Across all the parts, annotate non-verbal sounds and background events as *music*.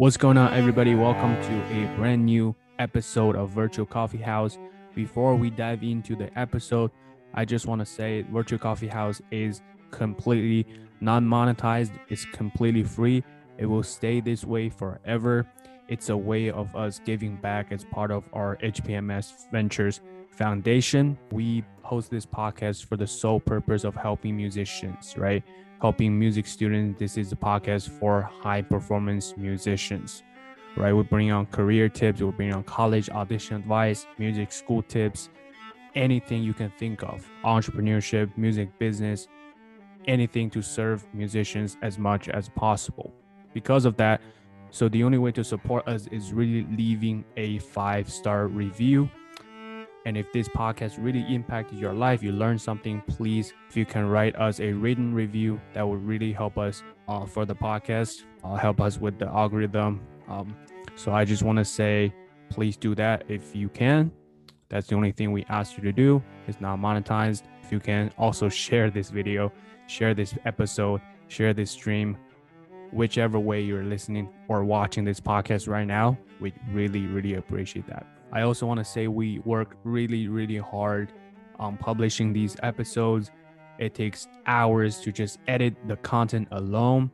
What's going on, everybody? Welcome to a brand new episode of Virtual Coffee House. Before we dive into the episode, I just want to say Virtual Coffee House is completely non monetized, it's completely free. It will stay this way forever. It's a way of us giving back as part of our HPMS Ventures Foundation. We host this podcast for the sole purpose of helping musicians, right? Helping music students. This is a podcast for high performance musicians, right? We bring on career tips, we bring on college audition advice, music school tips, anything you can think of, entrepreneurship, music business, anything to serve musicians as much as possible. Because of that, so the only way to support us is really leaving a five star review and if this podcast really impacted your life, you learned something, please, if you can write us a written review, that would really help us uh, for the podcast, uh, help us with the algorithm. Um, so I just want to say, please do that if you can. That's the only thing we ask you to do. It's not monetized. If you can also *laughs* share this video, share this episode, share this stream, whichever way you're listening or watching this podcast right now, we really, really appreciate that. I also want to say we work really, really hard on publishing these episodes. It takes hours to just edit the content alone.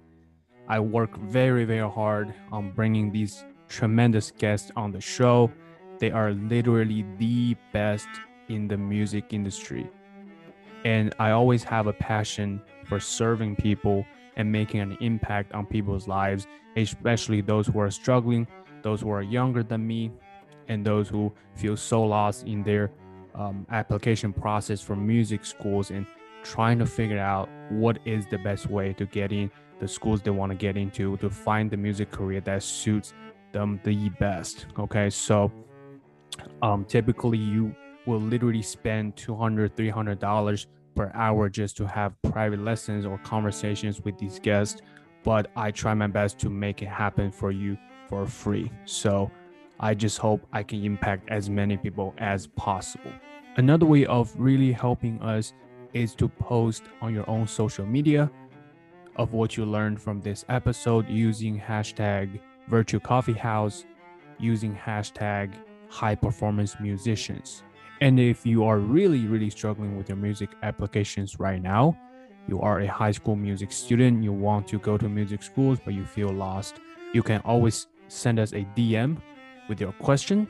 I work very, very hard on bringing these tremendous guests on the show. They are literally the best in the music industry. And I always have a passion for serving people and making an impact on people's lives, especially those who are struggling, those who are younger than me, and those who feel so lost in their um, application process for music schools and trying to figure out what is the best way to get in the schools they want to get into to find the music career that suits them the best okay? So um, typically you will literally spend 200 300 dollars per hour just to have private lessons or conversations with these guests but i try my best to make it happen for you for free. So I just hope I can impact as many people as possible. Another way of really helping us is to post on your own social media of what you learned from this episode using hashtag virtual coffee house, using hashtag high performance musicians. And if you are really, really struggling with your music applications right now, you are a high school music student, you want to go to music schools, but you feel lost, you can always send us a DM with your question.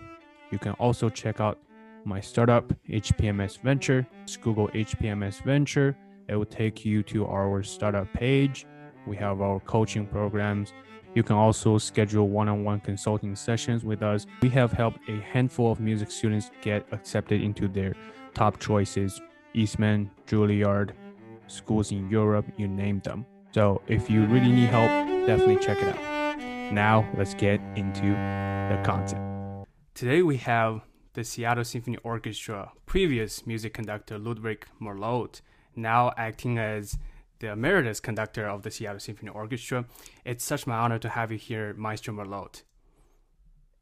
You can also check out my startup, HPMS Venture. Just Google HPMS Venture. It will take you to our startup page. We have our coaching programs. You can also schedule one on one consulting sessions with us. We have helped a handful of music students get accepted into their top choices Eastman, Juilliard, schools in Europe, you name them. So if you really need help, definitely check it out. Now, let's get into the content. Today, we have the Seattle Symphony Orchestra previous music conductor Ludovic Morlot, now acting as the emeritus conductor of the Seattle Symphony Orchestra. It's such my honor to have you here, Maestro Morlot.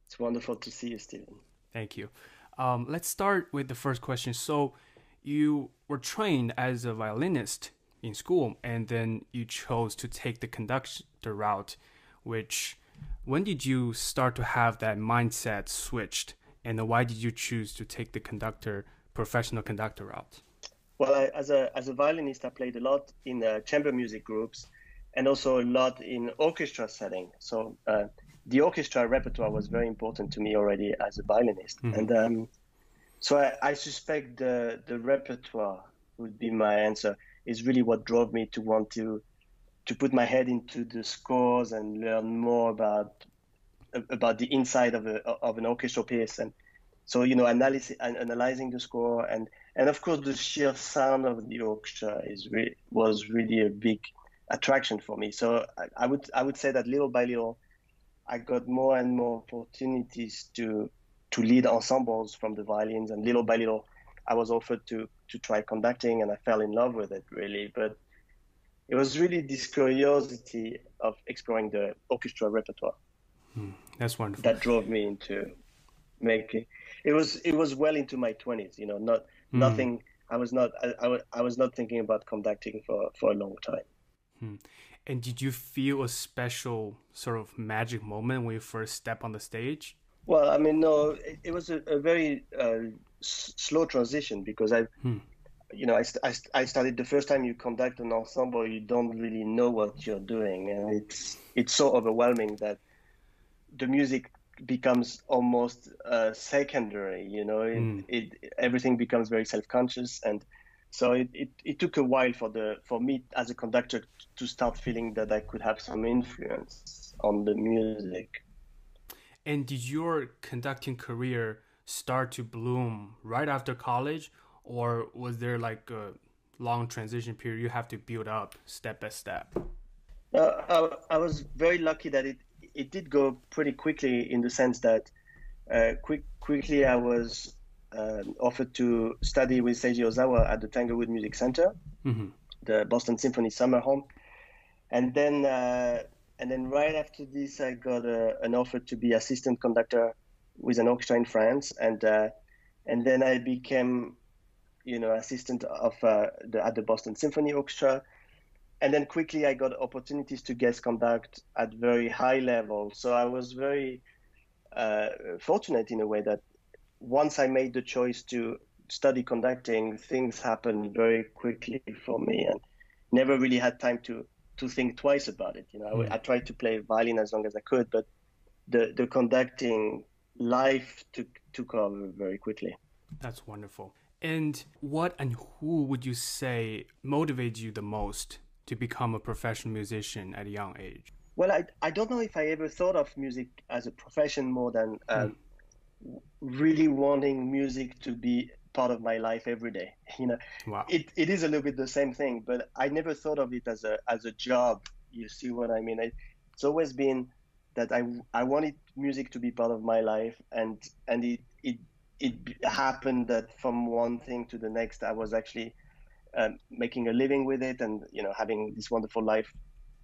It's wonderful to see you, Stephen. Thank you. Um, let's start with the first question. So, you were trained as a violinist in school, and then you chose to take the conductor route which when did you start to have that mindset switched? And why did you choose to take the conductor professional conductor route? Well I, as a as a violinist i played a lot in uh, chamber music groups and also a lot in orchestra setting. So uh, the orchestra repertoire was very important to me already as a violinist. Mm-hmm. and um, so I, I suspect the the repertoire would be my answer is really what drove me to want to to put my head into the scores and learn more about about the inside of a of an orchestral piece. And so you know analysis analyzing the score and and of course the sheer sound of the orchestra is re- was really a big attraction for me. So I, I, would I would say that little by little I got more and more opportunities to to lead ensembles from the violins. And little by little I was offered to to try conducting and I fell in love with it really. But it was really this curiosity of exploring the orchestra repertoire. Hmm, that's wonderful. That drove me into making. It was it was well into my twenties. You know, not hmm. nothing. I was not I, I, I, was not thinking about conducting for for a long time. Hmm. And did you feel a special sort of magic moment when you first step on the stage? Well, I mean, no, it, it was a, a very uh, s- slow transition because I. you know, I, I, I started the first time you conduct an ensemble, you don't really know what you're doing, and it's it's so overwhelming that the music becomes almost uh, secondary. You know, it, hmm. it, everything becomes very self-conscious, and so it, it, it took a while for the for me as a conductor to start feeling that I could have some influence on the music. And did your conducting career start to bloom right after college, or was there like a long transition period you have to build up step by step? Uh, I, I, was very lucky that it it did go pretty quickly in the sense that uh, quick quickly I was uh, offered to study with Seiji Ozawa at the Tanglewood Music Center, mm-hmm. the Boston Symphony Summer Home, and then uh, and then right after this, I got a, an offer to be assistant conductor with an orchestra in France, and uh, and then I became, you know, assistant of uh, the, at the Boston Symphony Orchestra, and then quickly I got opportunities to guest conduct at very high level. So I was very uh, fortunate in a way that once I made the choice to study conducting, things happened very quickly for me, and never really had time to to think twice about it. You know, mm. I, I, tried to play violin as long as I could, but the the conducting life took took over very quickly. That's wonderful. And what and who would you say motivates you the most to become a professional musician at a young age? Well, I, I don't know if I ever thought of music as a profession more than um, mm. really wanting music to be part of my life every day. *laughs* You know, wow. it, it is a little bit the same thing, but I never thought of it as a as a job. You see what I mean? it's always been that I I wanted music to be part of my life, and and it it it happened that from one thing to the next, I was actually um, making a living with it, and you know having this wonderful life,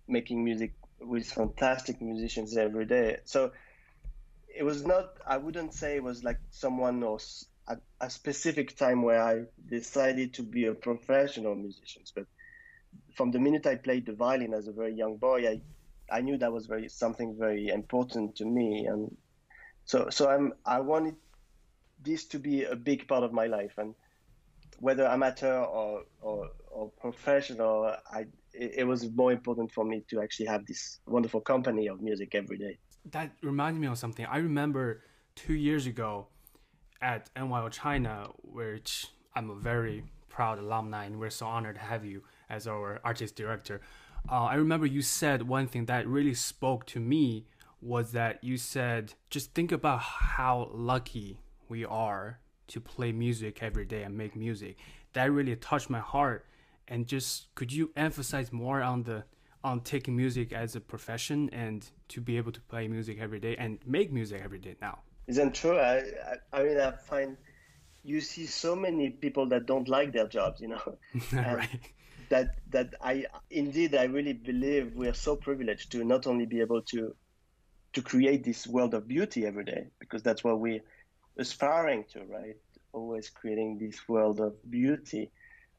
making music with fantastic musicians every day. So it was not. I wouldn't say it was like someone or at a specific time where I decided to be a professional musician. But from the minute I played the violin as a very young boy, I I knew that was very something very important to me, and so so I'm I wanted this to be a big part of my life, and whether amateur or or, or professional, I it, it was more important for me to actually have this wonderful company of music every day. That reminds me of something. I remember two years ago at NYO China, which I'm a very proud alumni, and we're so honored to have you as our artist director. Uh, I remember you said one thing that really spoke to me was that you said, just think about how lucky we are to play music every day and make music. That really touched my heart. And just could you emphasize more on the on taking music as a profession and to be able to play music every day and make music every day now? Isn't true? I, I, I mean, I find you see so many people that don't like their jobs, you know. *laughs* right. That that I indeed I really believe we are so privileged to not only be able to to create this world of beauty every day because that's what we're aspiring to, right? Always creating this world of beauty,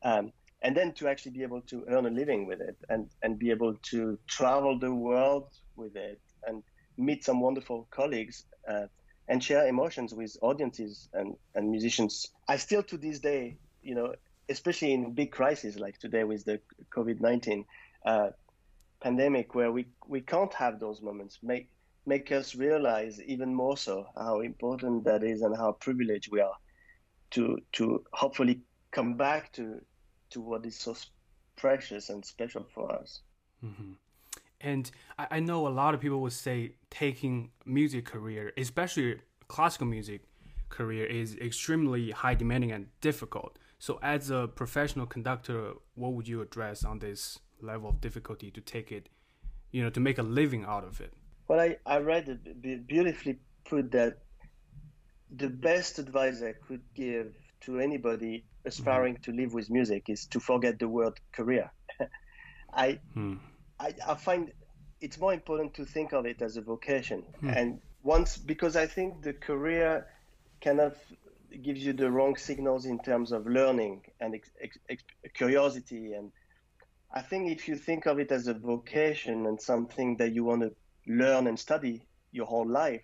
um, and then to actually be able to earn a living with it and and be able to travel the world with it and meet some wonderful colleagues. Uh, and share emotions with audiences and, and musicians. I still, to this day, you know, especially in big crises like today with the COVID 19 uh, pandemic, where we, we can't have those moments, make, make us realize even more so how important that is and how privileged we are to, to hopefully come back to, to what is so precious and special for us. Mm-hmm. And I, I know a lot of people would say taking music career, especially classical music career, is extremely high demanding and difficult. So, as a professional conductor, what would you address on this level of difficulty to take it, you know, to make a living out of it? Well, I, I read it beautifully put that the best advice I could give to anybody aspiring mm-hmm. to live with music is to forget the word career. *laughs* I, hmm. I, I find it's more important to think of it as a vocation. Hmm. And once, because I think the career kind of gives you the wrong signals in terms of learning and ex, ex, ex, curiosity. And I think if you think of it as a vocation and something that you want to learn and study your whole life,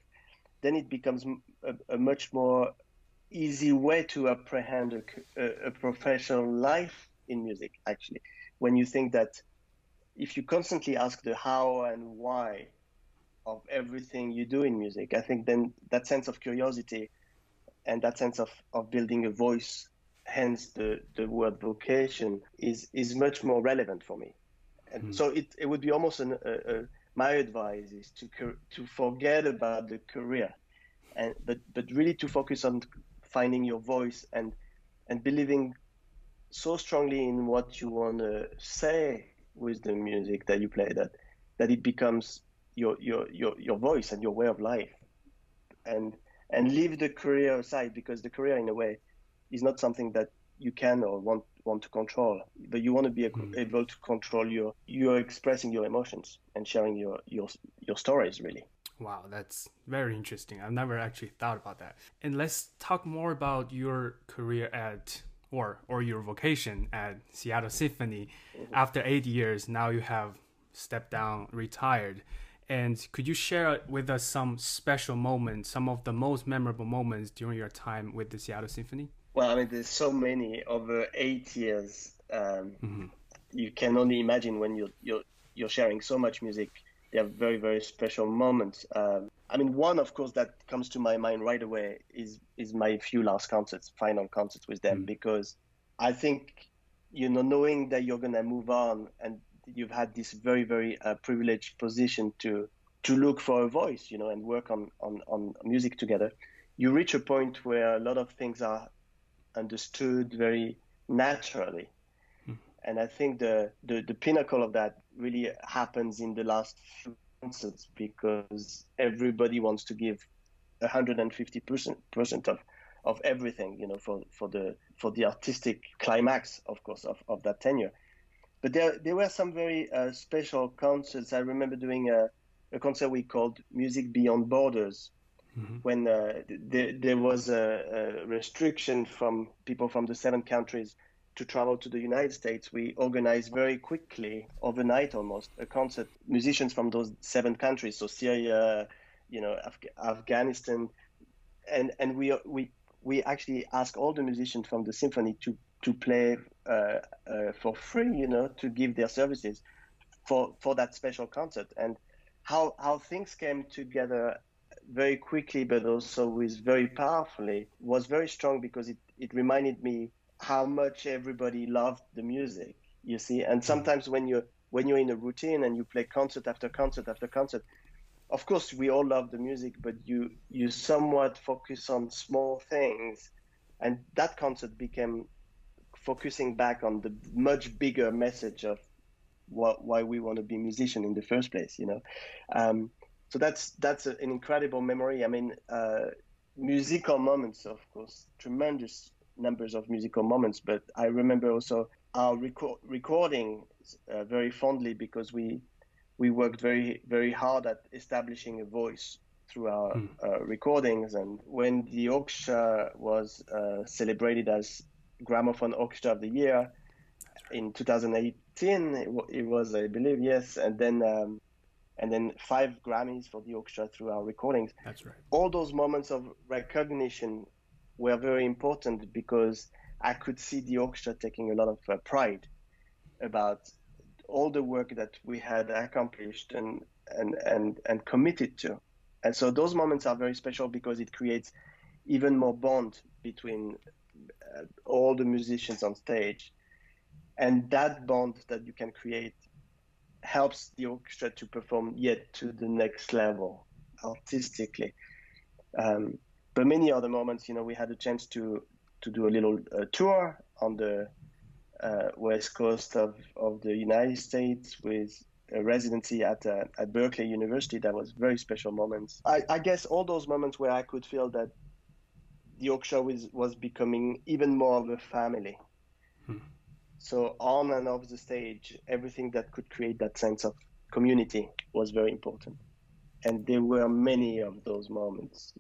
then it becomes a, a much more easy way to apprehend a, a, professional life in music. Actually, when you think that if you constantly ask the how and why of everything you do in music, I think then that sense of curiosity and that sense of, of building a voice hence the, the word vocation is is much more relevant for me and mm. so it, it would be almost an, a, a, my advice is to to forget about the career and but but really to focus on finding your voice and and believing so strongly in what you want to say with the music that you play that that it becomes your your your your voice and your way of life. And and leave the career aside because the career in a way is not something that you can or want want to control but you want to be mm. able to control your you're expressing your emotions and sharing your your your stories really. Wow that's very interesting. I've never actually thought about that. And let's talk more about your career at or or your vocation at seattle symphony. Mm-hmm. after eight years now you have stepped down retired. And could you share with us some special moments some of the most memorable moments during your time with the seattle symphony well, I mean, there's so many over eight years. Um, mm-hmm. You can only imagine when you're you're you're sharing so much music. They have very very special moments. Um, I mean, one of course that comes to my mind right away is is my few last concerts, final concerts with them, mm-hmm. because I think you know knowing that you're gonna move on and you've had this very very uh, privileged position to to look for a voice, you know, and work on on on music together. You reach a point where a lot of things are understood very naturally. Mm. And I think the, the, the pinnacle of that really happens in the last few concerts because everybody wants to give 150 percent percent of of everything, you know, for, for the for the artistic climax, of course, of, of that tenure. But there there were some very uh, special concerts. I remember doing a, a concert we called Music Beyond Borders, mm-hmm. when uh, there, there was a, a, restriction from people from the seven countries to travel to the United States, we organized very quickly, overnight almost, a concert. Musicians from those seven countries, so Syria, you know, Af- Afghanistan, and and we we we actually asked all the musicians from the symphony to to play uh, uh, for free, you know, to give their services for for that special concert. And how how things came together very quickly, but also with very powerfully, was very strong because it, it reminded me how much everybody loved the music. You see, and sometimes when you when you're in a routine and you play concert after concert after concert, of course we all love the music, but you you somewhat focus on small things, and that concert became focusing back on the much bigger message of what, why we want to be musician in the first place. You know, um, so that's that's an incredible memory. I mean, uh, musical moments, of course, tremendous numbers of musical moments. But I remember also our reco- recording uh, very fondly because we we worked very very hard at establishing a voice through our mm. uh, recordings. And when the orchestra was uh, celebrated as Gramophone Orchestra of the Year in 2018, it, w- it was, I believe, yes. And then um, and then five Grammys for the orchestra through our recordings. That's right. All those moments of recognition were very important because I could see the orchestra taking a lot of uh, pride about all the work that we had accomplished and, and, and, and committed to. And so those moments are very special because it creates even more bond between uh, all the musicians on stage. And that bond that you can create helps the orchestra to perform yet to the next level artistically. Um, but many other moments, you know, we had a chance to to do a little uh, tour on the uh, west coast of, of the United States with a residency at uh, at Berkeley University. That was very special moments. I, I, guess all those moments where I could feel that the orchestra was was becoming even more of a family. Hmm. So on and off the stage, everything that could create that sense of community was very important. And there were many of those moments.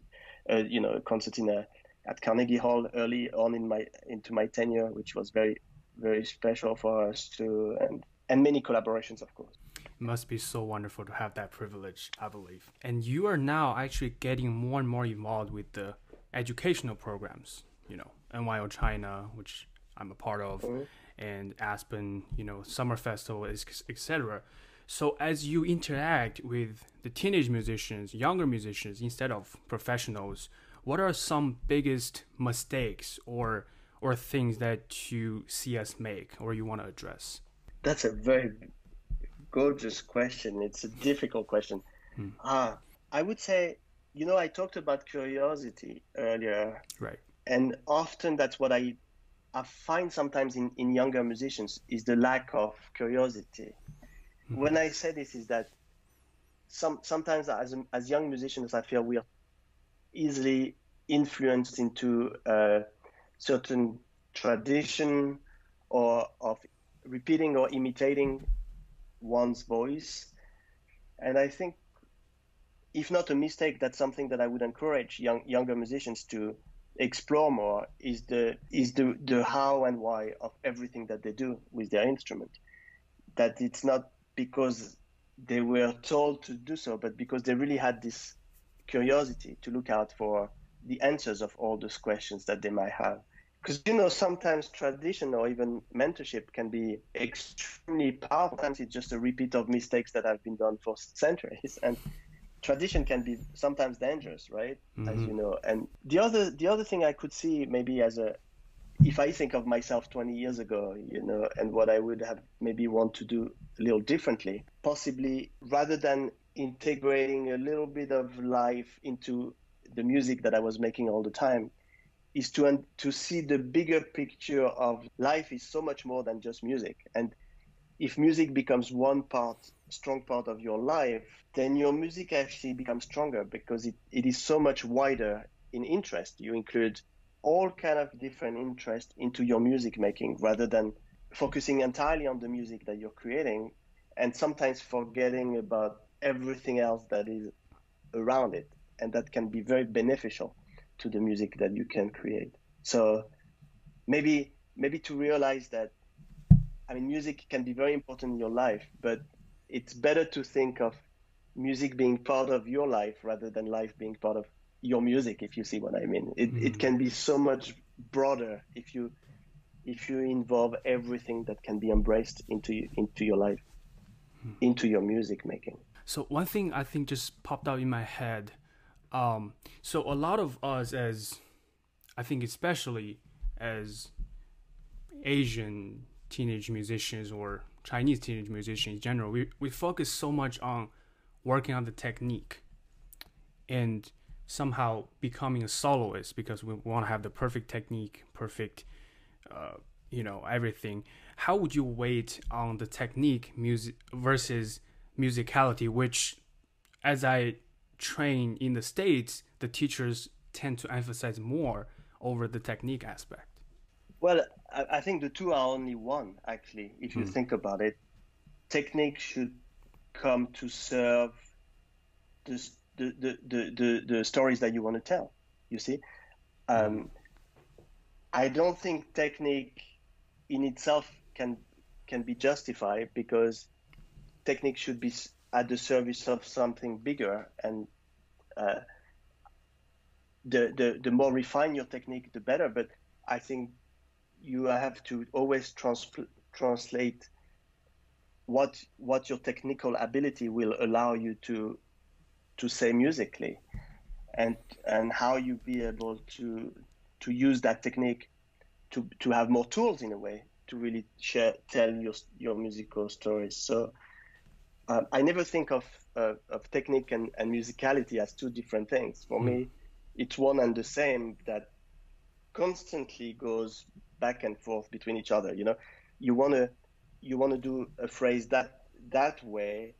Uh, you know, concertina at Carnegie Hall early on in my into my tenure, which was very very special for us too. And and many collaborations, of course. Must be so wonderful to have that privilege, I believe. And you are now actually getting more and more involved with the educational programs, you know, NYO China, which I'm a part of, mm-hmm. And Aspen, you know, Summer Festival, etc. So as you interact with the teenage musicians, younger musicians, instead of professionals, what are some biggest mistakes or or things that you see us make or you want to address? That's a very gorgeous question. It's a difficult question. Hmm. Uh, I would say, you know, I talked about curiosity earlier. Right. And often that's what I, I find sometimes in, in younger musicians is the lack of curiosity. Mm-hmm. When I say this is that some sometimes as, as young musicians, I feel we are easily influenced into a certain tradition or of repeating or imitating one's voice. And I think, if not a mistake, that's something that I would encourage young younger musicians to explore more. Is the is the the how and why of everything that they do with their instrument. That it's not because they were told to do so, but because they really had this curiosity to look out for the answers of all those questions that they might have because you know sometimes tradition or even mentorship can be extremely powerful it's just a repeat of mistakes that have been done for centuries *laughs* and tradition can be sometimes dangerous right? Mm-hmm. as you know. And the other the other thing i could see maybe as a if i think of myself 20 years ago you know and what i would have maybe want to do a little differently possibly rather than integrating a little bit of life into the music that i was making all the time is to to see the bigger picture of life is so much more than just music. And if music becomes one part strong part of your life then your music actually becomes stronger because it, it is so much wider in interest you include all kind of different interest into your music making rather than focusing entirely on the music that you're creating and sometimes forgetting about everything else that is around it and that can be very beneficial to the music that you can create. So maybe maybe to realize that I mean music can be very important in your life, but it's better to think of music being part of your life rather than life being part of your music if you see what I mean. It mm-hmm. it can be so much broader if you if you involve everything that can be embraced into into your life, mm-hmm. into your music making. So one thing I think just popped out in my head um, so a lot of us, as I think, especially as Asian teenage musicians or Chinese teenage musicians in general, we, we focus so much on working on the technique and somehow becoming a soloist because we want to have the perfect technique, perfect, uh, you know, everything. How would you weight on the technique music versus musicality, which, as I train in the States, the teachers tend to emphasize more over the technique aspect? Well, I think the two are only one, actually, if you hmm. think about it. Technique should come to serve the, the, the, the, the stories that you want to tell, you see? Um, I don't think technique in itself can can be justified because technique should be at the service of something bigger and uh, the, the the more refined your technique the better but i think you have to always trans- translate what what your technical ability will allow you to to say musically and and how you be able to to use that technique to to have more tools in a way to really share tell your your musical stories so uh, I never think of uh, of technique and, and musicality as two different things. For mm. me, it's one and the same that constantly goes back and forth between each other. You know, you wanna you wanna do a phrase that that way,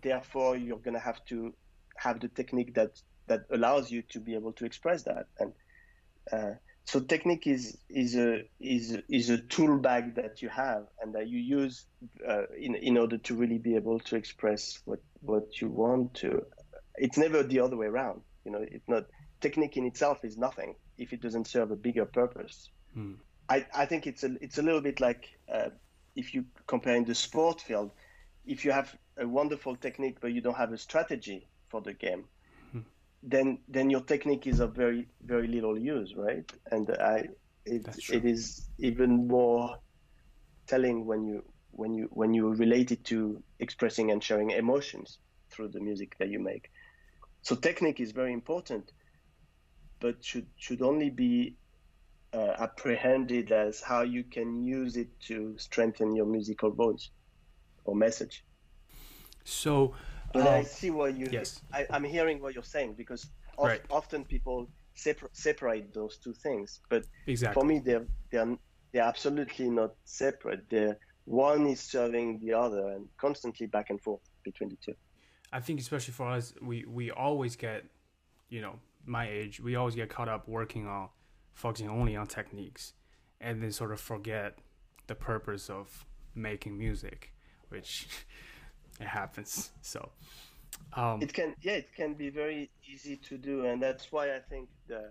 therefore you're gonna have to have the technique that that allows you to be able to express that and. Uh, so technique is is a is is a tool bag that you have and that you use uh, in in order to really be able to express what what you want to. It's never the other way around. You know, it's not technique in itself is nothing if it doesn't serve a bigger purpose. Hmm. I, I think it's a it's a little bit like uh, if you compare in the sport field, if you have a wonderful technique but you don't have a strategy for the game, hmm. then then your technique is of very very little use, right? And I it, it is even more telling when you when you when you relate it to expressing and sharing emotions through the music that you make. So technique is very important, but should should only be uh, apprehended as how you can use it to strengthen your musical voice or message. So, but I uh, see what you. Yes. I, am hearing what you're saying because of, right. often people separ- separate those two things, but exactly. for me, they're they're they're absolutely not separate. They're one is serving the other and constantly back and forth between the two. I think especially for us, we we always get, you know, my age, we always get caught up working on focusing only on techniques and then sort of forget the purpose of making music, which *laughs* it happens. So um, it can yeah, it can be very easy to do, and that's why I think the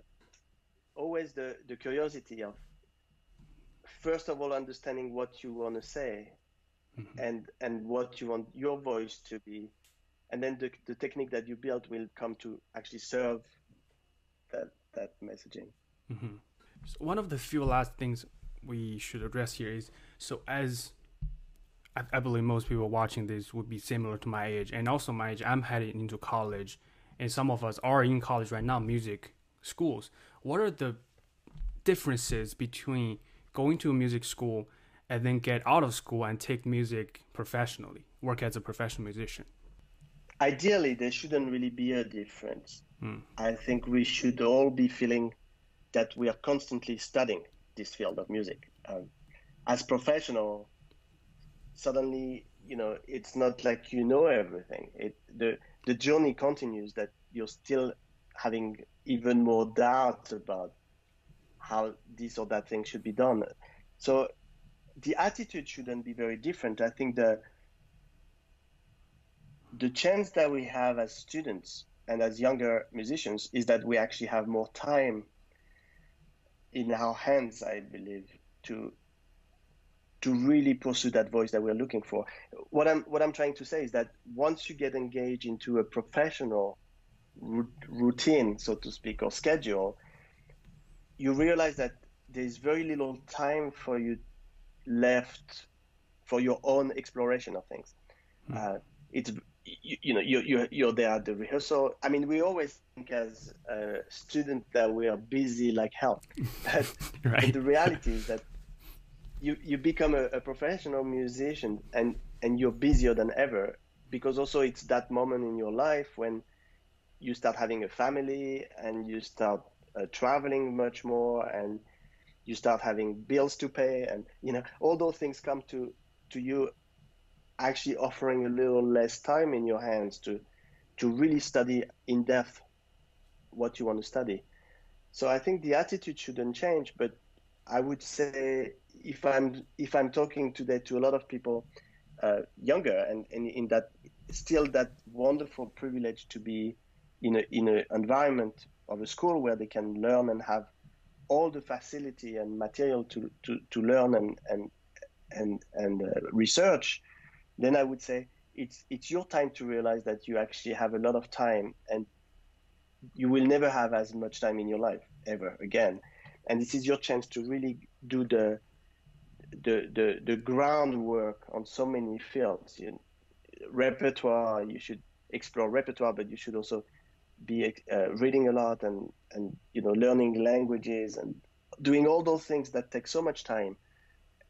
always the the curiosity of first of all understanding what you want to say mm-hmm. and and what you want your voice to be and then the, the technique that you build will come to actually serve that that messaging Mm-hmm. So one of the few last things we should address here is so as I, I, believe most people watching this would be similar to my age and also my age. I'm heading into college, and some of us are in college right now, music schools. What are the differences between going to a music school and then get out of school and take music professionally, work as a professional musician? Ideally, there shouldn't really be a difference. Hmm. I think we should all be feeling that we are constantly studying this field of music. Um, as professional, suddenly, you know, it's not like you know everything. It the the journey continues that you're still having even more doubts about how this or that thing should be done. So the attitude shouldn't be very different. I think the the chance that we have as students and as younger musicians is that we actually have more time in our hands, I believe, to to really pursue that voice that we're looking for. What I'm what I'm trying to say is that once you get engaged into a professional routine, so to speak, or schedule, you realize that there's very little time for you left for your own exploration of things. Mm. Uh, it's you, you, know you you you're there at the rehearsal. I mean, we always think as a student that we are busy like hell, *laughs* but, right. the reality is that you you become a, a, professional musician and and you're busier than ever because also it's that moment in your life when you start having a family and you start uh, traveling much more and you start having bills to pay and you know all those things come to to you actually offering a little less time in your hands to to really study in depth what you want to study. So I think the attitude shouldn't change, but I would say if I'm if I'm talking today to a lot of people uh, younger and, and in that still that wonderful privilege to be in a in an environment of a school where they can learn and have all the facility and material to, to, to learn and and and and uh, research then I would say it's it's your time to realize that you actually have a lot of time and you will never have as much time in your life ever again. And this is your chance to really do the the the, the groundwork on so many fields. You, repertoire, you should explore repertoire, but you should also be uh, reading a lot and and you know learning languages and doing all those things that take so much time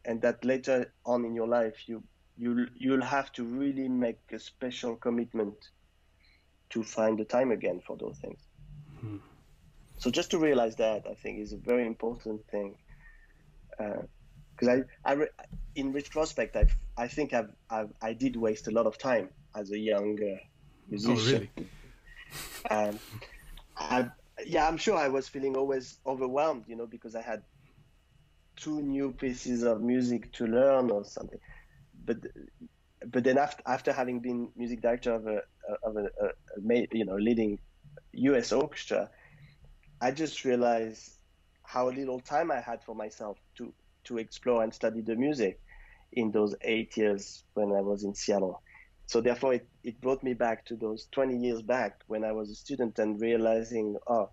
and that later on in your life you you'll you'll have to really make a special commitment to find the time again for those things. Hmm. So just to realize that, I think is a very important thing. Because uh, I, I re- in retrospect, I, I think I've, I've, i did waste a lot of time as a young uh, musician. Oh, really? um, *laughs* I, yeah, I'm sure I was feeling always overwhelmed, you know, because I had two new pieces of music to learn or something but but then after after having been music director of a of a, a, a you know leading U.S. orchestra, I just realized how little time I had for myself to to explore and study the music. in those eight years when I was in Seattle. So therefore, it, it brought me back to those 20 years back when I was a student and realizing, oh,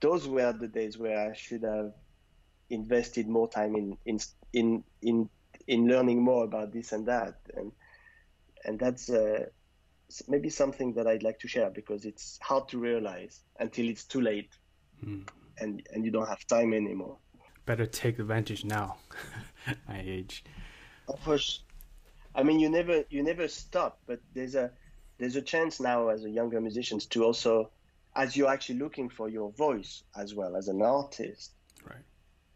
those were the days where I should have invested more time in in in in, in learning more about this and that, and and that's uh, maybe something that I'd like to share because it's hard to realize until it's too late, mm. and and you don't have time anymore. Better take advantage now, *laughs* my age. Of course, I mean you never you never stop, but there's a there's a chance now as a younger musicians to also as you're actually looking for your voice as well as an artist right.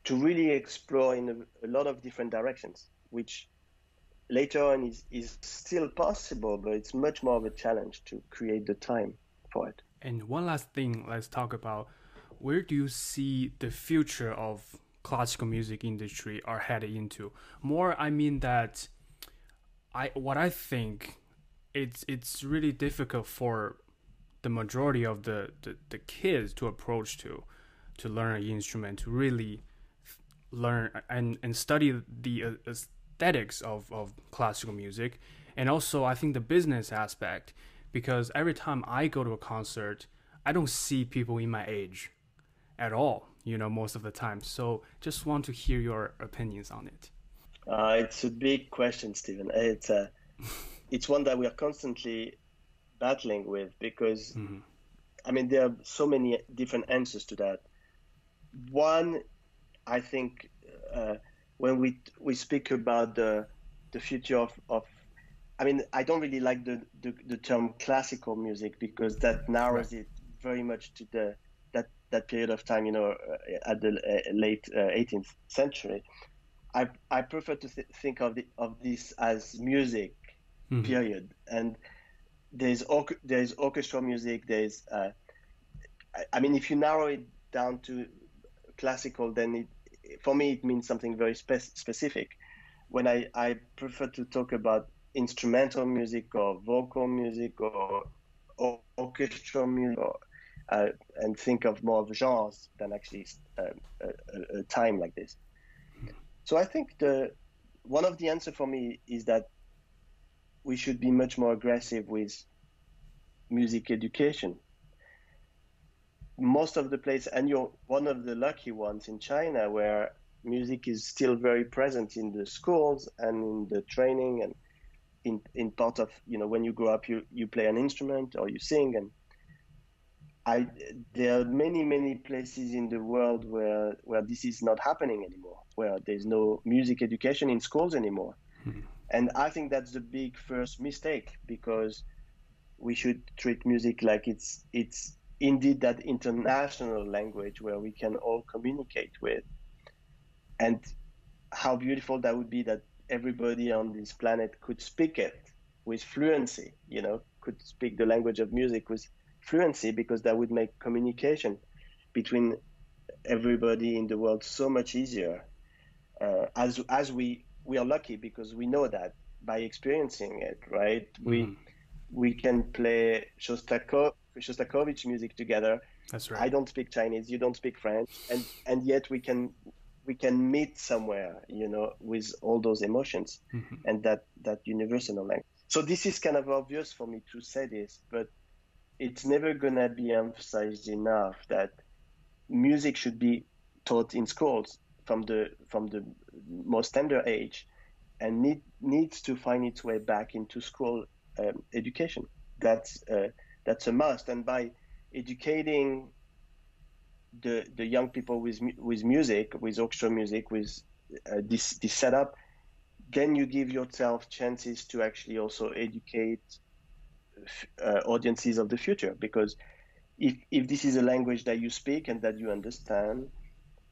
to really explore in a, a, lot of different directions which later on is, is still possible but it's much more of a challenge to create the time for it. And one last thing let's talk about where do you see the future of classical music industry are headed into? More i mean that i what i think it's it's really difficult for the majority of the, the, the kids to approach to to learn an instrument to really learn and, and study the uh, aesthetics of, of classical music and also i think the business aspect because every time i go to a concert i don't see people in my age at all you know most of the time so just want to hear your opinions on it uh, it's a big question stephen it's a, *laughs* it's one that we are constantly battling with because mm-hmm. I mean there are so many different answers to that. One, I think uh, when we we speak about the the future of, of I mean I don't really like the, the, the term classical music because that narrows right. it very much to the that that period of time you know uh, at the uh, late uh, 18th century. I I prefer to th- think of the of this as music mm-hmm. period and there's there's orchestral music. There's uh, I, I mean, if you narrow it down to classical, then it for me it means something very spe- specific. When I, I prefer to talk about instrumental music or vocal music or, or orchestral music or, uh, and think of more of genres than actually uh, a, a, time like this. So I think the one of the answer for me is that we should be much more aggressive with music education. Most of the places, and you're one of the lucky ones in China where music is still very present in the schools and in the training and in, in part of, you know, when you grow up, you, you play an instrument or you sing. And I, there are many, many places in the world where, where this is not happening anymore, where there's no music education in schools anymore. Mm-hmm. And I think that's the big first mistake because we should treat music like it's it's indeed that international language where we can all communicate with. And how beautiful that would be that everybody on this planet could speak it with fluency, you know, could speak the language of music with fluency because that would make communication between everybody in the world so much easier. Uh, as as we we are lucky because we know that by experiencing it, right? Mm. We we can play Shostako- Shostakovich music together. That's right. I don't speak Chinese, you don't speak French, and and yet we can we can meet somewhere, you know, with all those emotions mm-hmm. and that that universal language. So this is kind of obvious for me to say this, but it's never gonna be emphasized enough that music should be taught in schools from the from the most tender age and need, needs to find its way back into school um, education. That's uh, that's a must. And by educating the the young people with with music, with orchestral music, with uh, this this setup, then you give yourself chances to actually also educate uh, audiences of the future. Because if if this is a language that you speak and that you understand,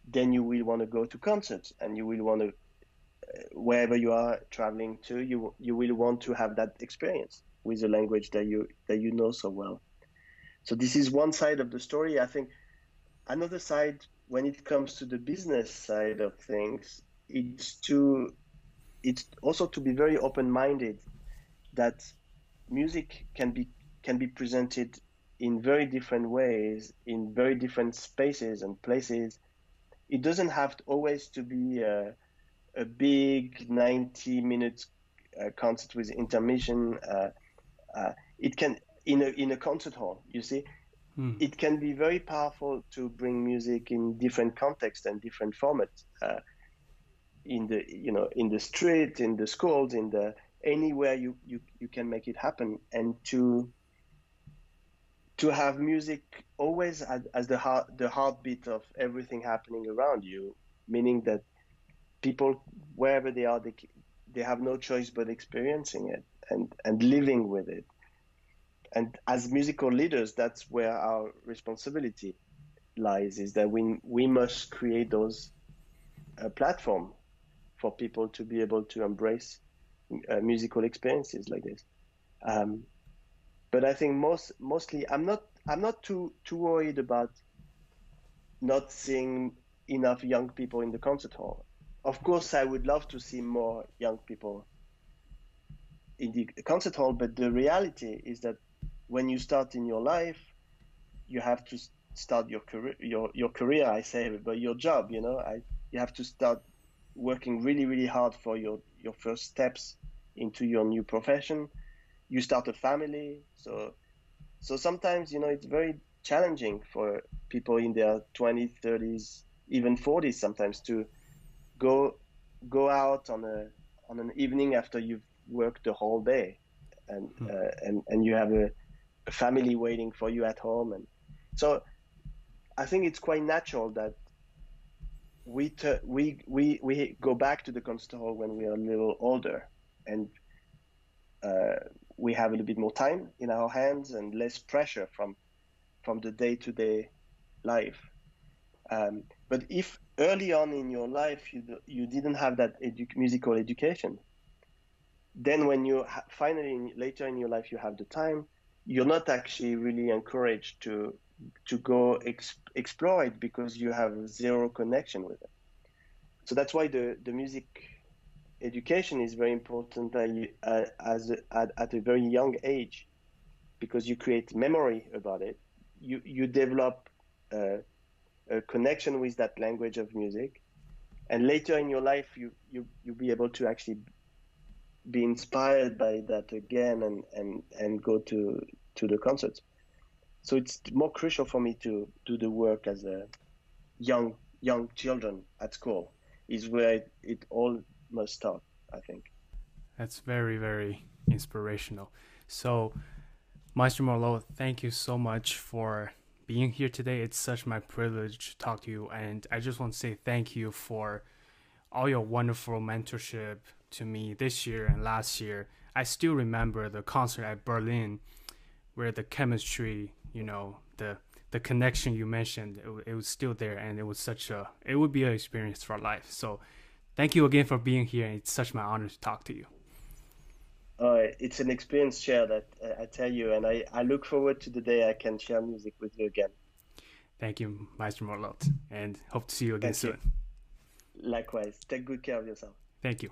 then you will want to go to concerts and you will want to uh, wherever you are traveling to you you will want to have that experience with the language that you that you know so well so this is one side of the story i think another side when it comes to the business side of things it's to it's also to be very open minded that music can be can be presented in very different ways in very different spaces and places it doesn't have to always to be uh, a big 90 minute uh, concert with intermission. Uh, uh, it can in a in a concert hall. You see, hmm. it can be very powerful to bring music in different contexts and different formats. Uh, in the you know in the street, in the schools, in the anywhere you you, you can make it happen, and to to have music always as, as the heart the heartbeat of everything happening around you, meaning that people wherever they are they they have no choice but experiencing it and and living with it. And as musical leaders that's where our responsibility lies is that we we must create those uh, platform for people to be able to embrace uh, musical experiences like this. Um, but I think most mostly I'm not I'm not too too worried about not seeing enough young people in the concert hall. Of course, I would love to see more young people in the concert hall, but the reality is that when you start in your life, you have to start your career, your, your career, I say, but your job, you know, I, you have to start working really, really hard for your, your first steps into your new profession. You start a family. So, so sometimes, you know, it's very challenging for people in their 20s, 30s, even 40s sometimes to, go go out on a on an evening after you've worked the whole day, and hmm. uh, and and you have a, a, family waiting for you at home, and so I think it's quite natural that we t- we we we go back to the concert hall when we are a little older, and uh, we have a little bit more time in our hands and less pressure from from the day to day life. Um, but if early on in your life you, you didn't have that edu- musical education, then when you ha- finally later in your life you have the time, you're not actually really encouraged to to go ex- explore it because you have zero connection with it. So that's why the, the music education is very important uh, as a, at, at a very young age because you create memory about it. You you develop uh, a connection with that language of music and later in your life you you you'll be able to actually be inspired by that again and and and go to to the concerts. So it's more crucial for me to do the work as a young young children at school is where it, it all must start i think. That's very very inspirational. So maestro Morlot, thank you so much for being here today. It's such my privilege to talk to you, and I just want to say thank you for all your wonderful mentorship to me this year and last year. I still remember the concert at Berlin, where the chemistry, you know, the the connection you mentioned, it, it was still there, and it was such a it would be an experience for life. So, thank you again for being here. And it's such my honor to talk to you. Uh, it's an experience share that uh, I tell you, and I, I look forward to the day I can share music with you again. Thank you, Maestro Morlot, and hope to see you again Thank soon. You. Likewise. Take good care of yourself. Thank you.